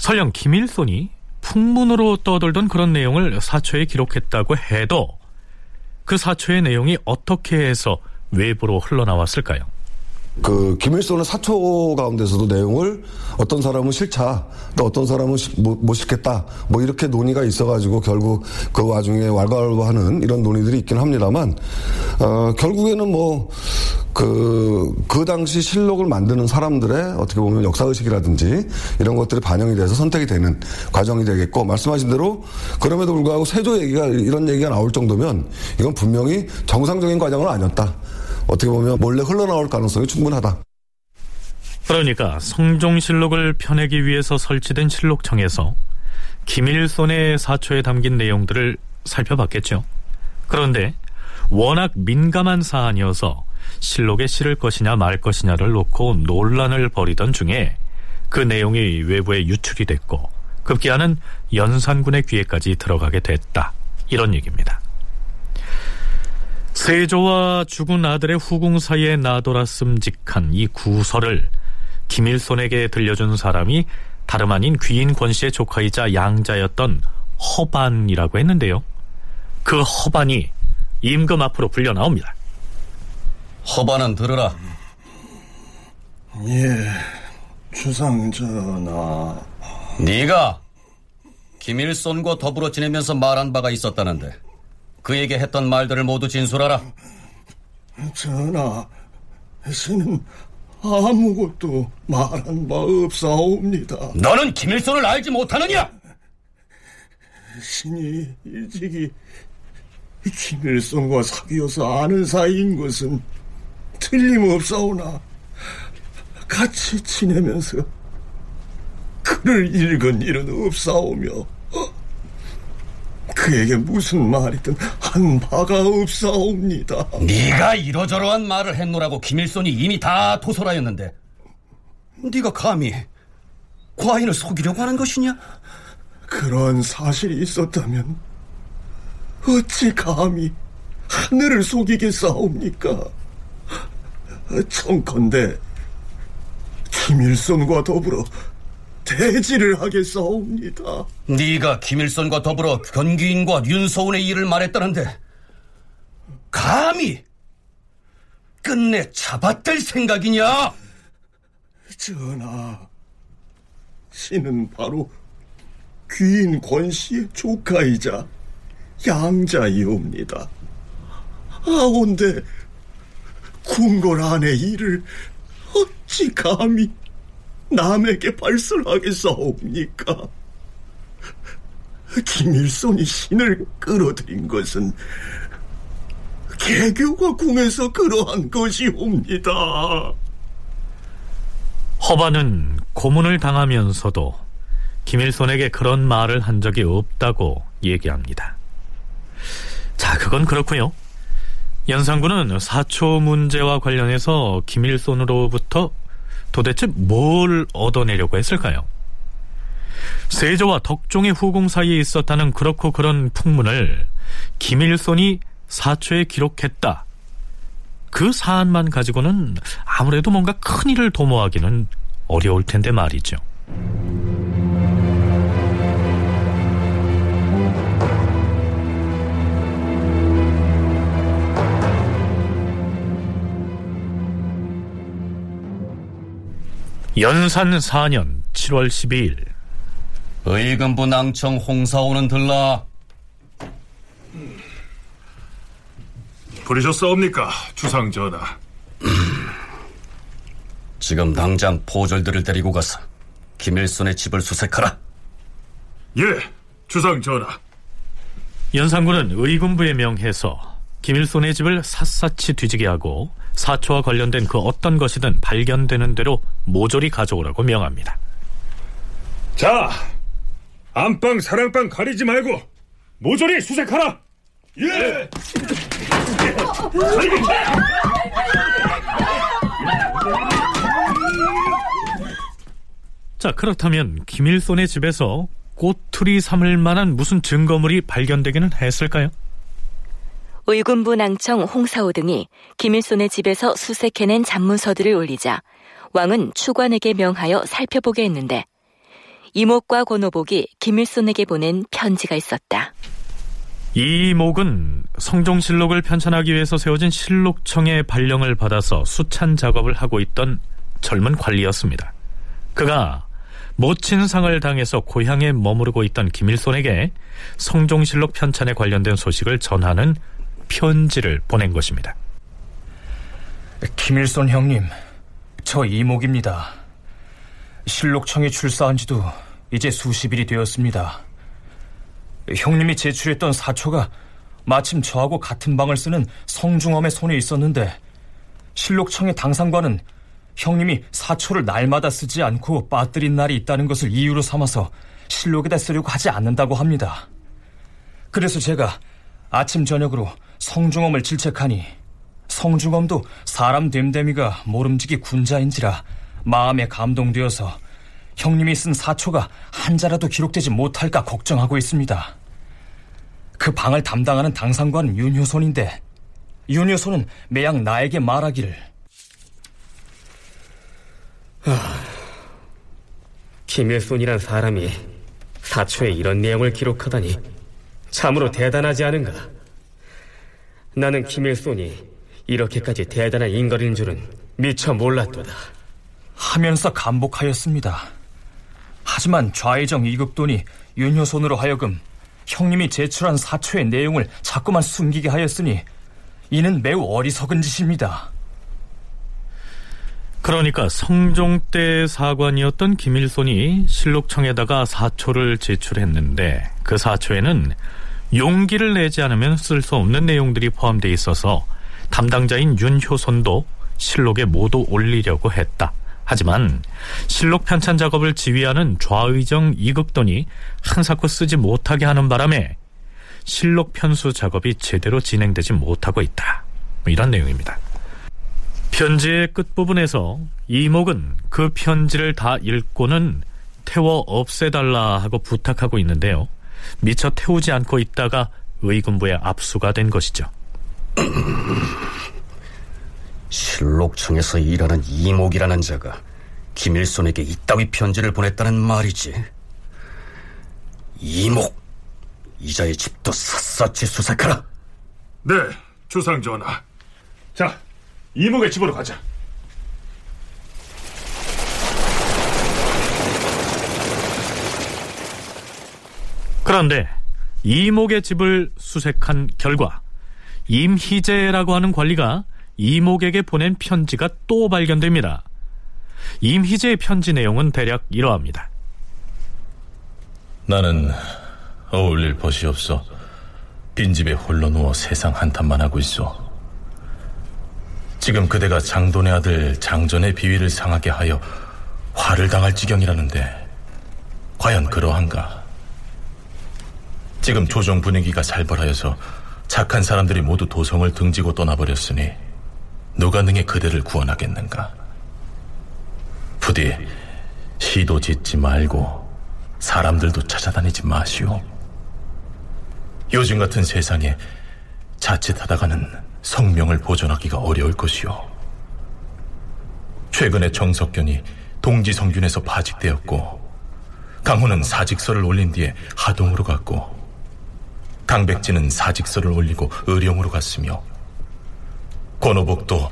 설령 김일손이 풍문으로 떠돌던 그런 내용을 사초에 기록했다고 해도 그 사초의 내용이 어떻게 해서 외부로 흘러나왔을까요? 그 김일성의 사초 가운데서도 내용을 어떤 사람은 싫다, 또 어떤 사람은 못, 못 싫겠다, 뭐 이렇게 논의가 있어가지고 결국 그 와중에 왈가왈부하는 이런 논의들이 있긴 합니다만 어, 결국에는 뭐 그, 그 당시 실록을 만드는 사람들의 어떻게 보면 역사의식이라든지 이런 것들이 반영이 돼서 선택이 되는 과정이 되겠고, 말씀하신 대로 그럼에도 불구하고 세조 얘기가, 이런 얘기가 나올 정도면 이건 분명히 정상적인 과정은 아니었다. 어떻게 보면 몰래 흘러나올 가능성이 충분하다. 그러니까 성종실록을 펴내기 위해서 설치된 실록청에서 김일손의 사초에 담긴 내용들을 살펴봤겠죠. 그런데 워낙 민감한 사안이어서 실록에 실을 것이냐 말 것이냐를 놓고 논란을 벌이던 중에 그 내용이 외부에 유출이 됐고 급기야는 연산군의 귀에까지 들어가게 됐다. 이런 얘기입니다. 세조와 죽은 아들의 후궁 사이에 나돌았음직한 이 구설을 김일손에게 들려준 사람이 다름 아닌 귀인 권 씨의 조카이자 양자였던 허반이라고 했는데요. 그 허반이 임금 앞으로 불려 나옵니다. 허반은 들으라. 예, 주상 전하. 네가 김일손과 더불어 지내면서 말한 바가 있었다는데 그에게 했던 말들을 모두 진술하라. 전하, 신은 아무것도 말한 바 없사옵니다. 너는 김일손을 알지 못하느냐? 신이 일찍이 김일손과 사귀어서 아는 사이인 것은 틀림없사오나 같이 지내면서 글을 읽은 일은 없사오며 그에게 무슨 말이든 한 바가 없사옵니다. 네가 이러저러한 말을 했노라고 김일손이 이미 다 토설하였는데 네가 감히 과인을 속이려고 하는 것이냐? 그런 사실이 있었다면 어찌 감히 하늘을 속이겠사옵니까? 청컨대 김일손과 더불어 대지를 하겠사옵니다. 네가 김일손과 더불어 견귀인과 윤서운의 일을 말했다는데 감히 끝내 잡아들 생각이냐? 전하, 신은 바로 귀인 권 씨의 조카이자 양자이옵니다. 아온데 궁궐 안의 일을 어찌 감히 남에게 발설하겠사옵니까? 김일손이 신을 끌어들인 것은 개교가 궁에서 그러한 것이옵니다. 허반은 고문을 당하면서도 김일손에게 그런 말을 한 적이 없다고 얘기합니다. 자, 그건 그렇고요. 연산군은 사초 문제와 관련해서 김일손으로부터 도대체 뭘 얻어내려고 했을까요? 세조와 덕종의 후궁 사이에 있었다는 그렇고 그런 풍문을 김일손이 사초에 기록했다. 그 사안만 가지고는 아무래도 뭔가 큰 일을 도모하기는 어려울 텐데 말이죠. 연산 4년 7월 12일. 의금부 낭청 홍사오는 들라. 부르셨사옵니까? 주상 전하. 지금 당장 포졸들을 데리고 가서 김일손의 집을 수색하라. 예 주상 전하. 연산군은 의군부에 명해서 김일손의 집을 샅샅이 뒤지게 하고 사초와 관련된 그 어떤 것이든 발견되는 대로 모조리 가져오라고 명합니다. 자 안방 사랑방 가리지 말고 모조리 수색하라 예 자, 그렇다면 김일손의 집에서 꼬투리 삼을 만한 무슨 증거물이 발견되기는 했을까요? 의군부 낭청 홍사호 등이 김일손의 집에서 수색해낸 잡문서들을 올리자 왕은 추관에게 명하여 살펴보게 했는데 이목과 권오복이 김일손에게 보낸 편지가 있었다. 이목은 성종실록을 편찬하기 위해서 세워진 실록청의 발령을 받아서 수찬 작업을 하고 있던 젊은 관리였습니다. 그가 모친상을 당해서 고향에 머무르고 있던 김일손에게 성종실록 편찬에 관련된 소식을 전하는 편지를 보낸 것입니다. 김일손 형님, 저 이목입니다. 실록청에 출사한 지도 이제 수십일이 되었습니다. 형님이 제출했던 사초가 마침 저하고 같은 방을 쓰는 성중엄의 손에 있었는데 실록청의 당상관은 형님이 사초를 날마다 쓰지 않고 빠뜨린 날이 있다는 것을 이유로 삼아서 실록에다 쓰려고 하지 않는다고 합니다. 그래서 제가 아침 저녁으로 성중엄을 질책하니 성중엄도 사람 됨됨이가 모름지기 군자인지라 마음에 감동되어서 형님이 쓴 사초가 한자라도 기록되지 못할까 걱정하고 있습니다. 그 방을 담당하는 당상관은 윤효손인데 윤효손은 매양 나에게 말하기를 아, 김일손이란 사람이 사초에 이런 내용을 기록하다니 참으로 대단하지 않은가? 나는 김일손이 이렇게까지 대단한 인간인 줄은 미처 몰랐도다. 하면서 감복하였습니다. 하지만 좌의정 이극돈이 윤효손으로 하여금 형님이 제출한 사초의 내용을 자꾸만 숨기게 하였으니 이는 매우 어리석은 짓입니다. 그러니까 성종 때 사관이었던 김일손이 실록청에다가 사초를 제출했는데 그 사초에는 용기를 내지 않으면 쓸 수 없는 내용들이 포함되어 있어서 담당자인 윤효손도 실록에 모두 올리려고 했다. 하지만 실록 편찬 작업을 지휘하는 좌의정 이극돈이 한사코 쓰지 못하게 하는 바람에 실록 편수 작업이 제대로 진행되지 못하고 있다. 뭐 이런 내용입니다. 편지의 끝부분에서 이목은 그 편지를 다 읽고는 태워 없애달라 하고 부탁하고 있는데요. 미처 태우지 않고 있다가 의군부에 압수가 된 것이죠. 실록청에서 일하는 이목이라는 자가 김일손에게 이따위 편지를 보냈다는 말이지. 이목, 이자의 집도 샅샅이 수색하라. 네, 주상 전하. 자, 이목의 집으로 가자. 그런데 이목의 집을 수색한 결과 임희재라고 하는 관리가 이목에게 보낸 편지가 또 발견됩니다. 임희재의 편지 내용은 대략 이러합니다. 나는 어울릴 벗이 없어 빈집에 홀로 누워 세상 한탄만 하고 있어. 지금 그대가 장돈의 아들 장전의 비위를 상하게 하여 화를 당할 지경이라는데 과연 그러한가? 지금 조정 분위기가 살벌하여서 착한 사람들이 모두 도성을 등지고 떠나버렸으니 누가 능히 그대를 구원하겠는가? 부디 시도 짓지 말고 사람들도 찾아다니지 마시오. 요즘 같은 세상에 자칫하다가는 성명을 보존하기가 어려울 것이요. 최근에 정석견이 동지성균에서 파직되었고 강호는 사직서를 올린 뒤에 하동으로 갔고 강백진은 사직서를 올리고 의령으로 갔으며 권오복도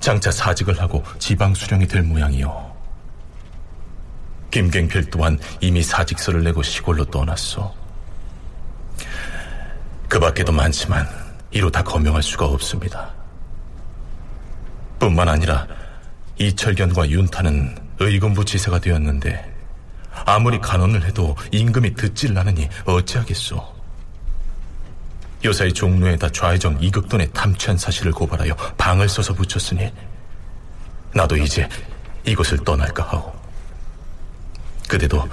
장차 사직을 하고 지방 수령이 될 모양이요. 김갱필 또한 이미 사직서를 내고 시골로 떠났소. 그 밖에도 많지만 이로 다 거명할 수가 없습니다. 뿐만 아니라 이철견과 윤타는 의금부 지사가 되었는데 아무리 간언을 해도 임금이 듣질 않으니 어찌하겠소. 요사이 종로에다 좌회정 이극돈에 탐취한 사실을 고발하여 방을 써서 붙였으니 나도 이제 이곳을 떠날까 하오. 그대도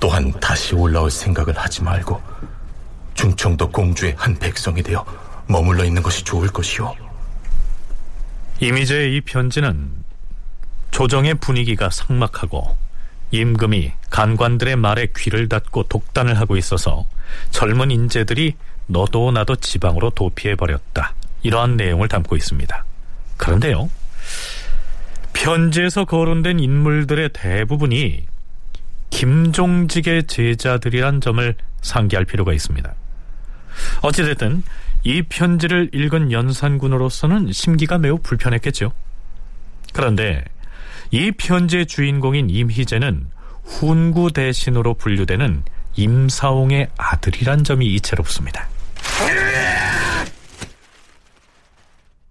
또한 다시 올라올 생각을 하지 말고 중청도 공주의 한 백성이 되어 머물러 있는 것이 좋을 것이오. 이미재의 이 편지는 조정의 분위기가 삭막하고 임금이 간관들의 말에 귀를 닫고 독단을 하고 있어서 젊은 인재들이 너도 나도 지방으로 도피해버렸다. 이러한 내용을 담고 있습니다. 그런데요, 편지에서 거론된 인물들의 대부분이 김종직의 제자들이란 점을 상기할 필요가 있습니다. 어찌됐든 이 편지를 읽은 연산군으로서는 심기가 매우 불편했겠죠. 그런데 이 편지의 주인공인 임희재는 훈구 대신으로 분류되는 임사홍의 아들이란 점이 이채롭습니다.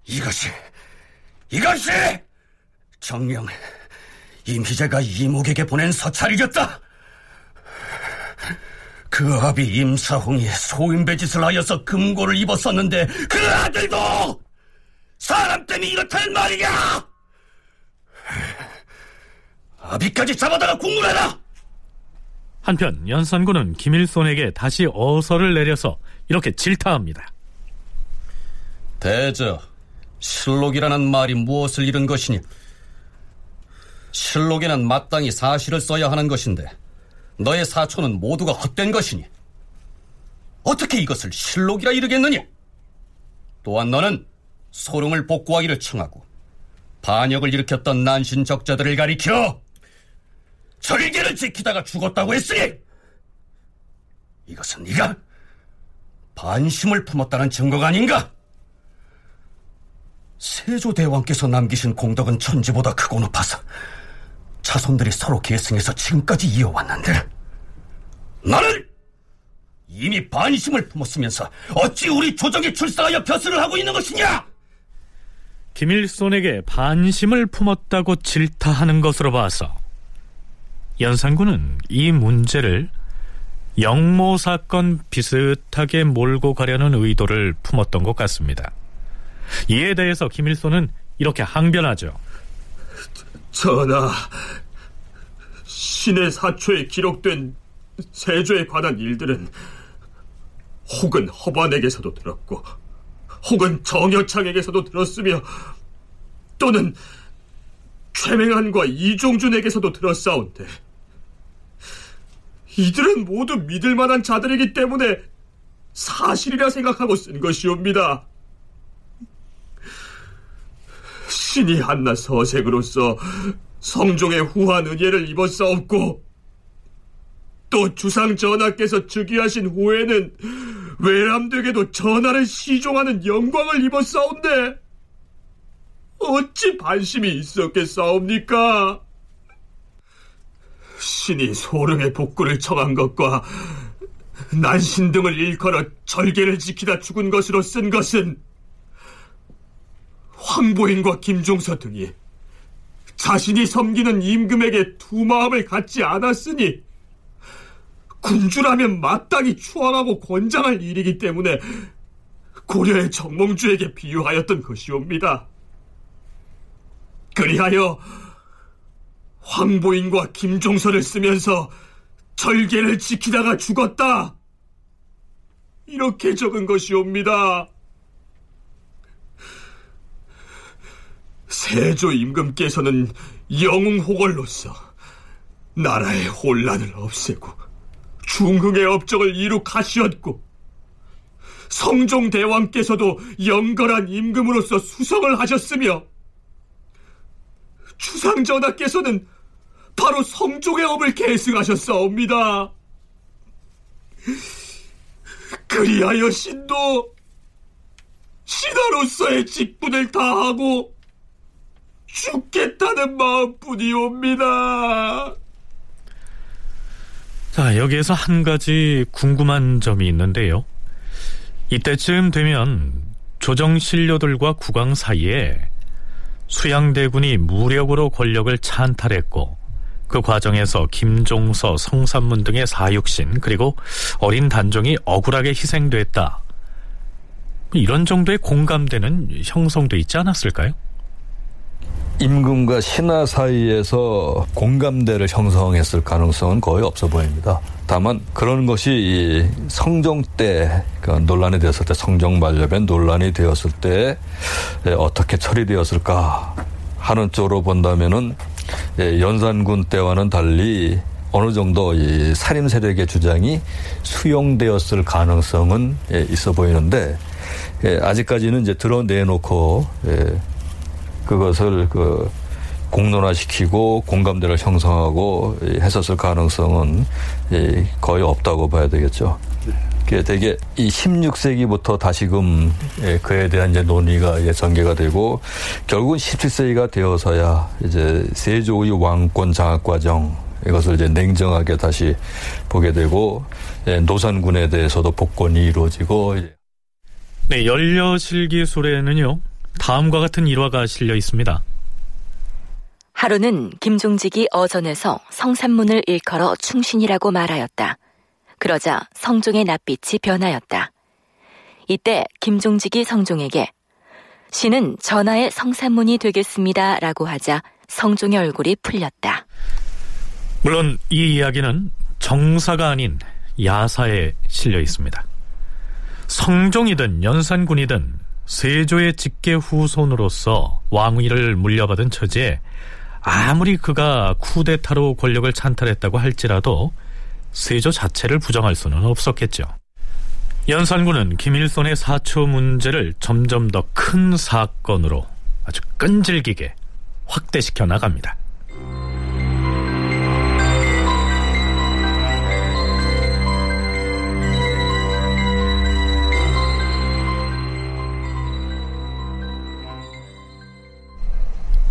이것이 이것이 정령 임희재가 이목에게 보낸 서찰이었다. 그 아비 임사홍이 소인배 짓을 하여서 금고를 입었었는데 그 아들도 사람 때문에 이렇다는 말이냐? 아비까지 잡아다가 국문해라! 한편 연산군은 김일손에게 다시 어서를 내려서 이렇게 질타합니다. 대저, 실록이라는 말이 무엇을 잃은 것이니? 실록에는 마땅히 사실을 써야 하는 것인데 너의 사초는 모두가 헛된 것이니 어떻게 이것을 실록이라 이르겠느냐? 또한 너는 소룡을 복구하기를 청하고 반역을 일으켰던 난신적자들을 가리켜 절개를 지키다가 죽었다고 했으니 이것은 네가 반심을 품었다는 증거가 아닌가? 세조대왕께서 남기신 공덕은 천지보다 크고 높아서 자손들이 서로 계승해서 지금까지 이어왔는데 나는 이미 반심을 품었으면서 어찌 우리 조정에 출사하여 벼슬을 하고 있는 것이냐? 김일손에게 반심을 품었다고 질타하는 것으로 봐서 연산군은 이 문제를 영모 사건 비슷하게 몰고 가려는 의도를 품었던 것 같습니다. 이에 대해서 김일손은 이렇게 항변하죠. 전하, 신의 사초에 기록된 세조에 관한 일들은 혹은 허반에게서도 들었고 혹은 정여창에게서도 들었으며 또는 최맹한과 이종준에게서도 들었사온데 이들은 모두 믿을 만한 자들이기 때문에 사실이라 생각하고 쓴 것이옵니다. 신이 한나 서색으로서 성종의 후한 은혜를 입었사옵고 또 주상 전하께서 즉위하신 후에는 외람되게도 전하를 시종하는 영광을 입었사온데 어찌 반심이 있었겠사옵니까? 신이 소릉의 복구를 청한 것과 난신 등을 일컬어 절개를 지키다 죽은 것으로 쓴 것은 황보인과 김종서 등이 자신이 섬기는 임금에게 두 마음을 갖지 않았으니 군주라면 마땅히 추앙하고 권장할 일이기 때문에 고려의 정몽주에게 비유하였던 것이옵니다. 그리하여 황보인과 김종서를 쓰면서 절개를 지키다가 죽었다. 이렇게 적은 것이옵니다. 세조 임금께서는 영웅호걸로서 나라의 혼란을 없애고 중흥의 업적을 이룩하시었고 성종 대왕께서도 영걸한 임금으로서 수성을 하셨으며 주상 전하께서는 바로 성종의 업을 계승하셨사옵니다. 그리하여 신도 신하로서의 직분을 다하고 죽겠다는 마음뿐이옵니다. 자, 여기에서 한 가지 궁금한 점이 있는데요. 이때쯤 되면 조정 신료들과 국왕 사이에 수양대군이 무력으로 권력을 찬탈했고 그 과정에서 김종서, 성삼문 등의 사육신 그리고 어린 단종이 억울하게 희생됐다. 이런 정도의 공감대는 형성돼 있지 않았을까요? 임금과 신하 사이에서 공감대를 형성했을 가능성은 거의 없어 보입니다. 다만 그런 것이 성종 때 그러니까 논란이 되었을 때 성종 만료변 논란이 되었을 때 어떻게 처리되었을까 하는 쪽으로 본다면은 연산군 때와는 달리 어느 정도 이 살인 세력의 주장이 수용되었을 가능성은 있어 보이는데 아직까지는 이제 드러내놓고 그것을 그 공론화시키고 공감대를 형성하고 했었을 가능성은 거의 없다고 봐야 되겠죠. 그게 되게 이 16세기부터 다시금 그에 대한 이제 논의가 이제 전개가 되고 결국은 17세기가 되어서야 이제 세조의 왕권 장악 과정 이것을 이제 냉정하게 다시 보게 되고 노산군에 대해서도 복권이 이루어지고 네, 연려실기 술에는요. 다음과 같은 일화가 실려 있습니다. 하루는 김종직이 어전에서 성산문을 일컬어 충신이라고 말하였다. 그러자 성종의 낯빛이 변하였다. 이때 김종직이 성종에게 신은 전하의 성산문이 되겠습니다. 라고 하자 성종의 얼굴이 풀렸다. 물론 이 이야기는 정사가 아닌 야사에 실려 있습니다. 성종이든 연산군이든 세조의 직계 후손으로서 왕위를 물려받은 처지에 아무리 그가 쿠데타로 권력을 찬탈했다고 할지라도 세조 자체를 부정할 수는 없었겠죠. 연산군은 김일손의 사초 문제를 점점 더 큰 사건으로 아주 끈질기게 확대시켜 나갑니다.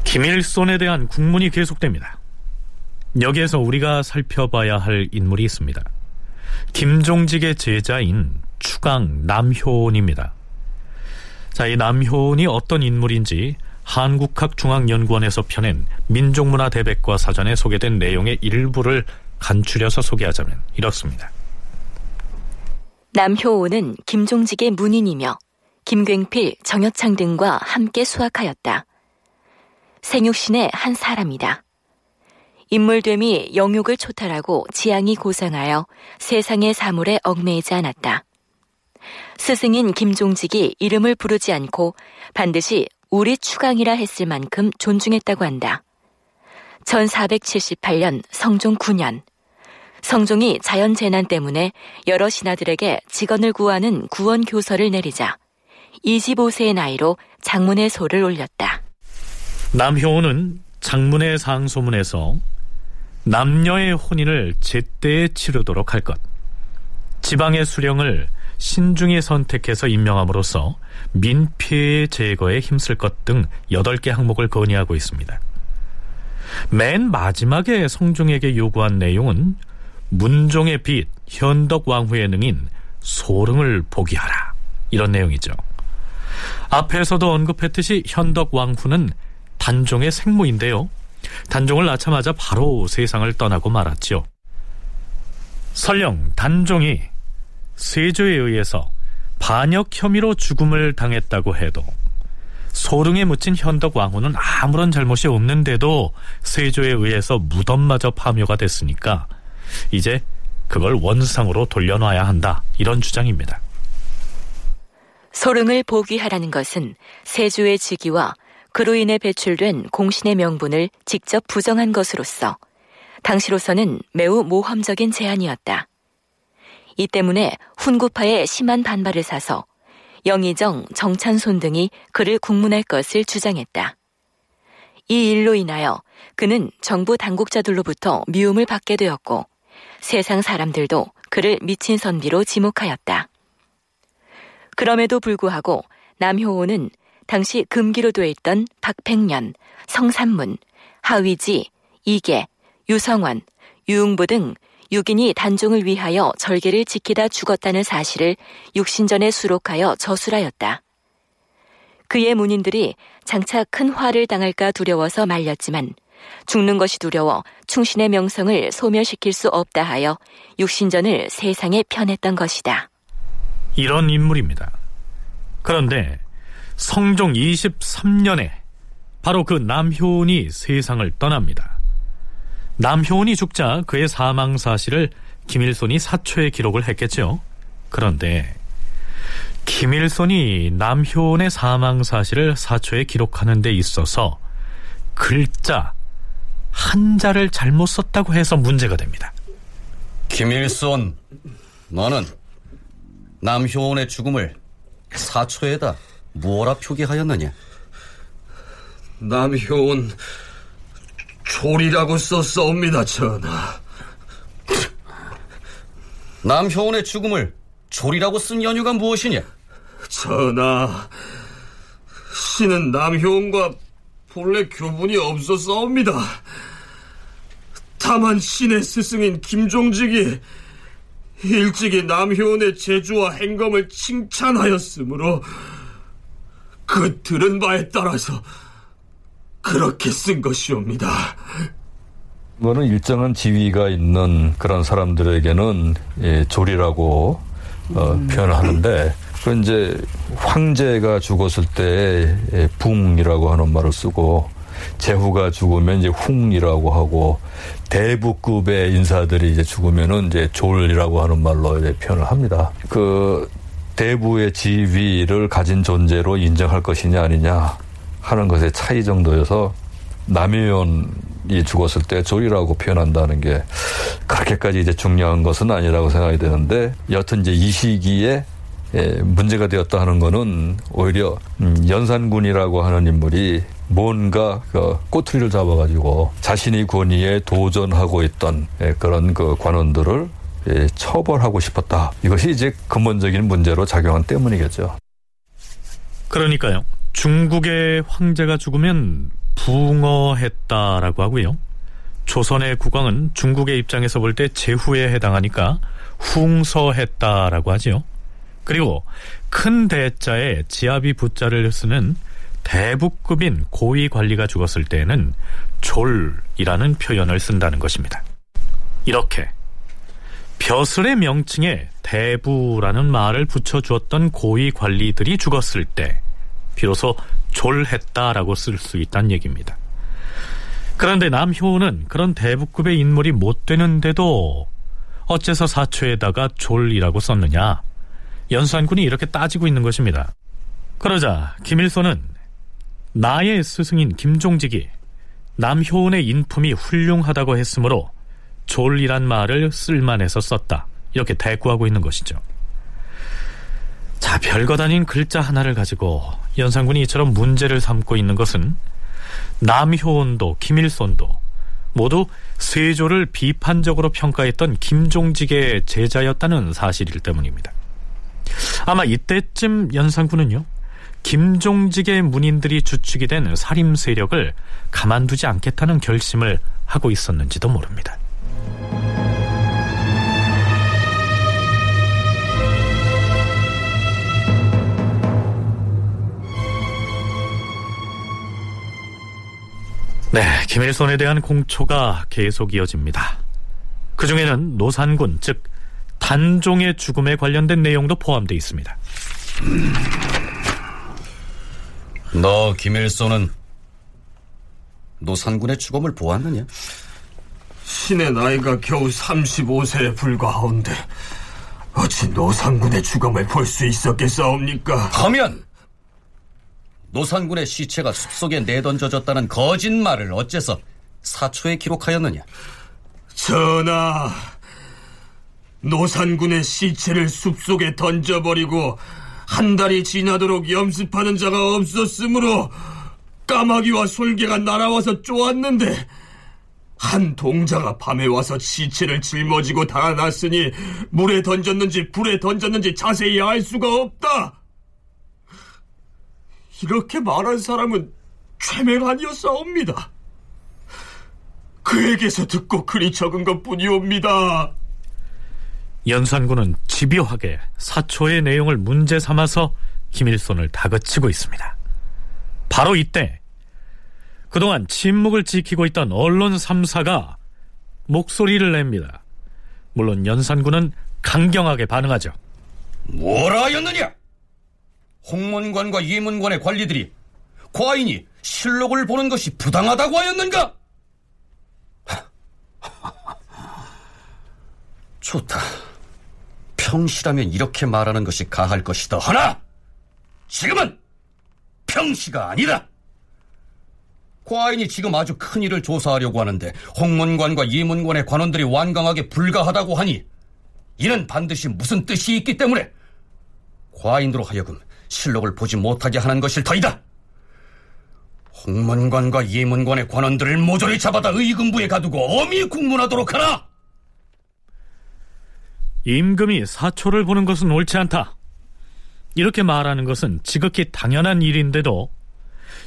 김일손에 대한 국문이 계속됩니다. 여기에서 우리가 살펴봐야 할 인물이 있습니다. 김종직의 제자인 추강 남효원입니다. 자, 이 남효원이 어떤 인물인지 한국학중앙연구원에서 펴낸 민족문화 대백과 사전에 소개된 내용의 일부를 간추려서 소개하자면 이렇습니다. 남효원은 김종직의 문인이며 김굉필, 정여창 등과 함께 수학하였다. 생육신의 한 사람이다. 인물됨이 영육을 초탈하고 지향이 고상하여 세상의 사물에 얽매이지 않았다. 스승인 김종직이 이름을 부르지 않고 반드시 우리 추강이라 했을 만큼 존중했다고 한다. 1478년 성종 9년 성종이 자연 재난 때문에 여러 신하들에게 직언을 구하는 구원 교서를 내리자 25세의 나이로 장문의 소를 올렸다. 남효호는 장문의 상소문에서 남녀의 혼인을 제때에 치르도록 할 것, 지방의 수령을 신중히 선택해서 임명함으로써 민폐의 제거에 힘쓸 것 등 8개 항목을 건의하고 있습니다. 맨 마지막에 성종에게 요구한 내용은 문종의 빛, 현덕 왕후의 능인 소릉을 보기하라. 이런 내용이죠. 앞에서도 언급했듯이 현덕 왕후는 단종의 생모인데요. 단종을 낳자마자 바로 세상을 떠나고 말았죠. 설령 단종이 세조에 의해서 반역 혐의로 죽음을 당했다고 해도 소릉에 묻힌 현덕 왕후는 아무런 잘못이 없는데도 세조에 의해서 무덤마저 파묘가 됐으니까 이제 그걸 원상으로 돌려놔야 한다. 이런 주장입니다. 소릉을 보기하라는 것은 세조의 직위와 그로 인해 배출된 공신의 명분을 직접 부정한 것으로서 당시로서는 매우 모험적인 제안이었다. 이 때문에 훈구파의 심한 반발을 사서 영의정, 정찬손 등이 그를 국문할 것을 주장했다. 이 일로 인하여 그는 정부 당국자들로부터 미움을 받게 되었고 세상 사람들도 그를 미친 선비로 지목하였다. 그럼에도 불구하고 남효호는 당시 금기로 되어 있던 박팽년, 성산문, 하위지, 이계, 유성원, 유흥부 등 6인이 단종을 위하여 절개를 지키다 죽었다는 사실을 육신전에 수록하여 저술하였다. 그의 문인들이 장차 큰 화를 당할까 두려워서 말렸지만 죽는 것이 두려워 충신의 명성을 소멸시킬 수 없다 하여 육신전을 세상에 편했던 것이다. 이런 인물입니다. 그런데 성종 23년에 바로 그 남효은이 세상을 떠납니다. 남효은이 죽자 그의 사망 사실을 김일손이 사초에 기록을 했겠죠. 그런데 김일손이 남효은의 사망 사실을 사초에 기록하는 데 있어서 글자 한자를 잘못 썼다고 해서 문제가 됩니다. 김일손, 너는 남효원의 죽음을 사초에다 무엇라 표기하였느냐? 남효원 졸이라고 썼사옵니다, 전하. 남효원의 죽음을 졸이라고 쓴 연유가 무엇이냐? 전하, 신은 남효원과 본래 교분이 없었사옵니다. 다만 신의 스승인 김종직이 일찍이 남효원의 재주와 행검을 칭찬하였으므로 그 들은 바에 따라서 그렇게 쓴 것이옵니다. 이거는 일정한 지위가 있는 그런 사람들에게는 예, 조리라고 어, 음. 표현하는데 그 이제 황제가 죽었을 때 예, 붕이라고 하는 말을 쓰고 제후가 죽으면 이제 흉이라고 하고 대부급의 인사들이 이제 죽으면은 이제 졸이라고 하는 말로 이제 표현을 합니다. 그 대부의 지위를 가진 존재로 인정할 것이냐 아니냐 하는 것의 차이 정도여서 남의원이 죽었을 때 졸이라고 표현한다는 게 그렇게까지 이제 중요한 것은 아니라고 생각이 되는데 여튼 이제 이 시기에 예, 문제가 되었다 하는 거는 오히려 음, 연산군이라고 하는 인물이 뭔가 그 꼬투리를 잡아가지고 자신이 권위에 도전하고 있던 예, 그런 그 관원들을 예, 처벌하고 싶었다. 이것이 이제 근본적인 문제로 작용한 때문이겠죠. 그러니까요. 중국의 황제가 죽으면 붕어했다라고 하고요. 조선의 국왕은 중국의 입장에서 볼 때 제후에 해당하니까 흉서했다라고 하지요. 그리고 큰 대자에 지아비 부자를 쓰는 대부급인 고위 관리가 죽었을 때에는 졸이라는 표현을 쓴다는 것입니다. 이렇게 벼슬의 명칭에 대부라는 말을 붙여주었던 고위 관리들이 죽었을 때 비로소 졸했다라고 쓸 수 있다는 얘기입니다. 그런데 남효는 그런 대부급의 인물이 못 되는데도 어째서 사초에다가 졸이라고 썼느냐? 연산군이 이렇게 따지고 있는 것입니다. 그러자 김일손은 나의 스승인 김종직이 남효은의 인품이 훌륭하다고 했으므로 졸이란 말을 쓸만해서 썼다. 이렇게 대꾸하고 있는 것이죠. 자, 별것 아닌 글자 하나를 가지고 연산군이 이처럼 문제를 삼고 있는 것은 남효은도 김일손도 모두 세조를 비판적으로 평가했던 김종직의 제자였다는 사실일 때문입니다. 아마 이때쯤 연산군은요, 김종직의 문인들이 주축이 된 살림 세력을 가만두지 않겠다는 결심을 하고 있었는지도 모릅니다. 네, 김일손에 대한 공초가 계속 이어집니다. 그 중에는 노산군, 즉 단종의 죽음에 관련된 내용도 포함되어 있습니다. 너 김일손은 노산군의 죽음을 보았느냐? 신의 나이가 겨우 35세에 불과하온데 어찌 노산군의 죽음을 볼 수 있었겠사옵니까? 하면 노산군의 시체가 숲속에 내던져졌다는 거짓말을 어째서 사초에 기록하였느냐? 전하, 노산군의 시체를 숲속에 던져버리고 한 달이 지나도록 염습하는 자가 없었으므로 까마귀와 솔개가 날아와서 쪼았는데 한 동자가 밤에 와서 시체를 짊어지고 달아났으니 물에 던졌는지 불에 던졌는지 자세히 알 수가 없다. 이렇게 말한 사람은 최맹 아니었사옵니다. 그에게서 듣고 그리 적은 것 뿐이옵니다. 연산군은 집요하게 사초의 내용을 문제 삼아서 김일손을 다그치고 있습니다. 바로 이때 그동안 침묵을 지키고 있던 언론 3사가 목소리를 냅니다. 물론 연산군은 강경하게 반응하죠. 뭐라 하였느냐? 홍문관과 예문관의 관리들이 과인이 실록을 보는 것이 부당하다고 하였는가? 좋다. 평시라면 이렇게 말하는 것이 가할 것이다. 하나! 지금은 평시가 아니다! 과인이 지금 아주 큰 일을 조사하려고 하는데 홍문관과 예문관의 관원들이 완강하게 불가하다고 하니 이는 반드시 무슨 뜻이 있기 때문에 과인으로 하여금 실록을 보지 못하게 하는 것일 터이다. 홍문관과 예문관의 관원들을 모조리 잡아다 의금부에 가두고 엄히 국문하도록 하라. 임금이 사초를 보는 것은 옳지 않다. 이렇게 말하는 것은 지극히 당연한 일인데도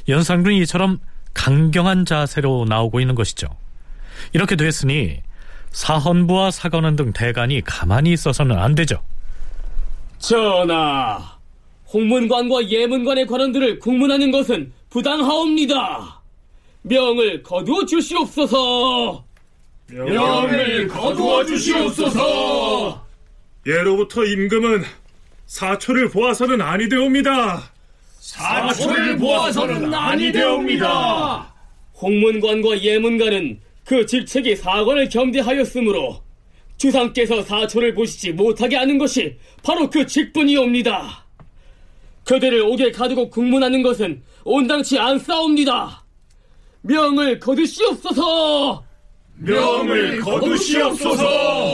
연산군이 이처럼 강경한 자세로 나오고 있는 것이죠. 이렇게 됐으니 사헌부와 사관원 등 대간이 가만히 있어서는 안 되죠. 전하, 홍문관과 예문관의 관원들을 국문하는 것은 부당하옵니다. 명을 거두어 주시옵소서. 명을 거두어 주시옵소서. 예로부터 임금은 사초를 보아서는 아니 되옵니다. 사초를 보아서는 아니 되옵니다. 홍문관과 예문관은 그 직책이 사관을 경대하였으므로 주상께서 사초를 보시지 못하게 하는 것이 바로 그 직분이옵니다. 그들을 옥에 가두고 국문하는 것은 온당치 않사옵니다. 명을 거두시옵소서. 명을 거두시옵소서.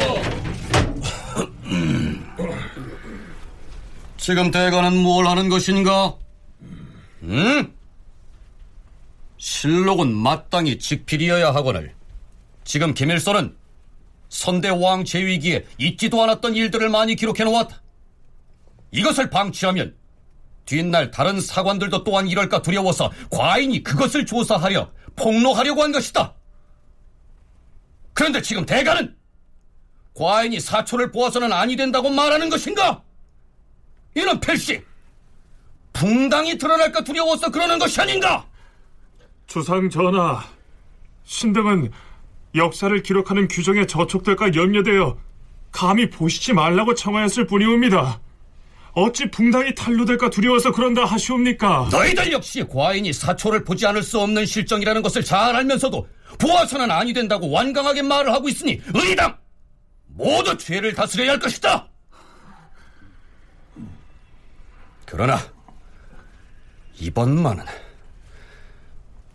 지금 대가는 뭘 하는 것인가? 응? 실록은 마땅히 직필이어야 하거늘 지금 김일선은 선대 왕 제위기에 있지도 않았던 일들을 많이 기록해 놓았다. 이것을 방치하면 뒷날 다른 사관들도 또한 이럴까 두려워서 과인이 그것을 조사하려 폭로하려고 한 것이다. 그런데 지금 대가는 과인이 사초를 보아서는 아니 된다고 말하는 것인가? 이는 필시 붕당이 드러날까 두려워서 그러는 것이 아닌가? 주상 전하, 신등은 역사를 기록하는 규정에 저촉될까 염려되어 감히 보시지 말라고 청하였을 뿐이옵니다. 어찌 붕당이 탄로될까 두려워서 그런다 하시옵니까? 너희들 역시 과인이 사초를 보지 않을 수 없는 실정이라는 것을 잘 알면서도 보아서는 아니 된다고 완강하게 말을 하고 있으니 의당 모두 죄를 다스려야 할 것이다. 그러나 이번만은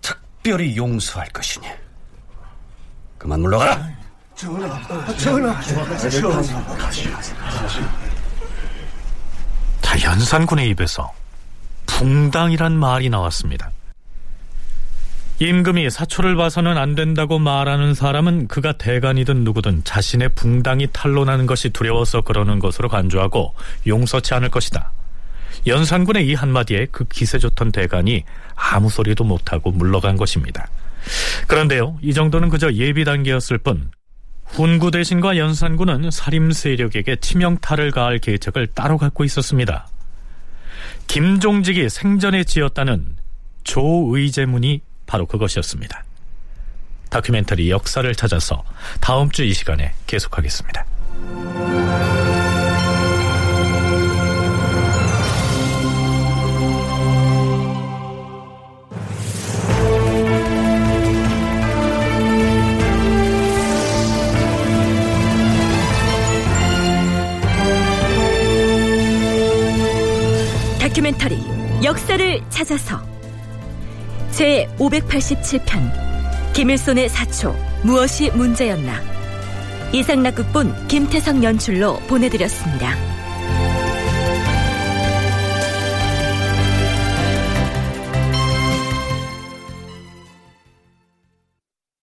특별히 용서할 것이니 그만 물러가라. 전하, 전하, 전하. 다 연산군의 입에서 붕당이란 말이 나왔습니다. 임금이 사초를 봐서는 안 된다고 말하는 사람은 그가 대간이든 누구든 자신의 붕당이 탄로나는 것이 두려워서 그러는 것으로 간주하고 용서치 않을 것이다. 연산군의 이 한마디에 그 기세 좋던 대간이 아무 소리도 못하고 물러간 것입니다. 그런데요, 이 정도는 그저 예비 단계였을 뿐 훈구 대신과 연산군은 살림 세력에게 치명타를 가할 계책을 따로 갖고 있었습니다. 김종직이 생전에 지었다는 조의제문이 바로 그것이었습니다. 다큐멘터리 역사를 찾아서 다음 주 이 시간에 계속하겠습니다. 다큐멘터리 역사를 찾아서 제 587편 김일손의 사초 무엇이 문제였나 이상락극본 김태성 연출로 보내드렸습니다.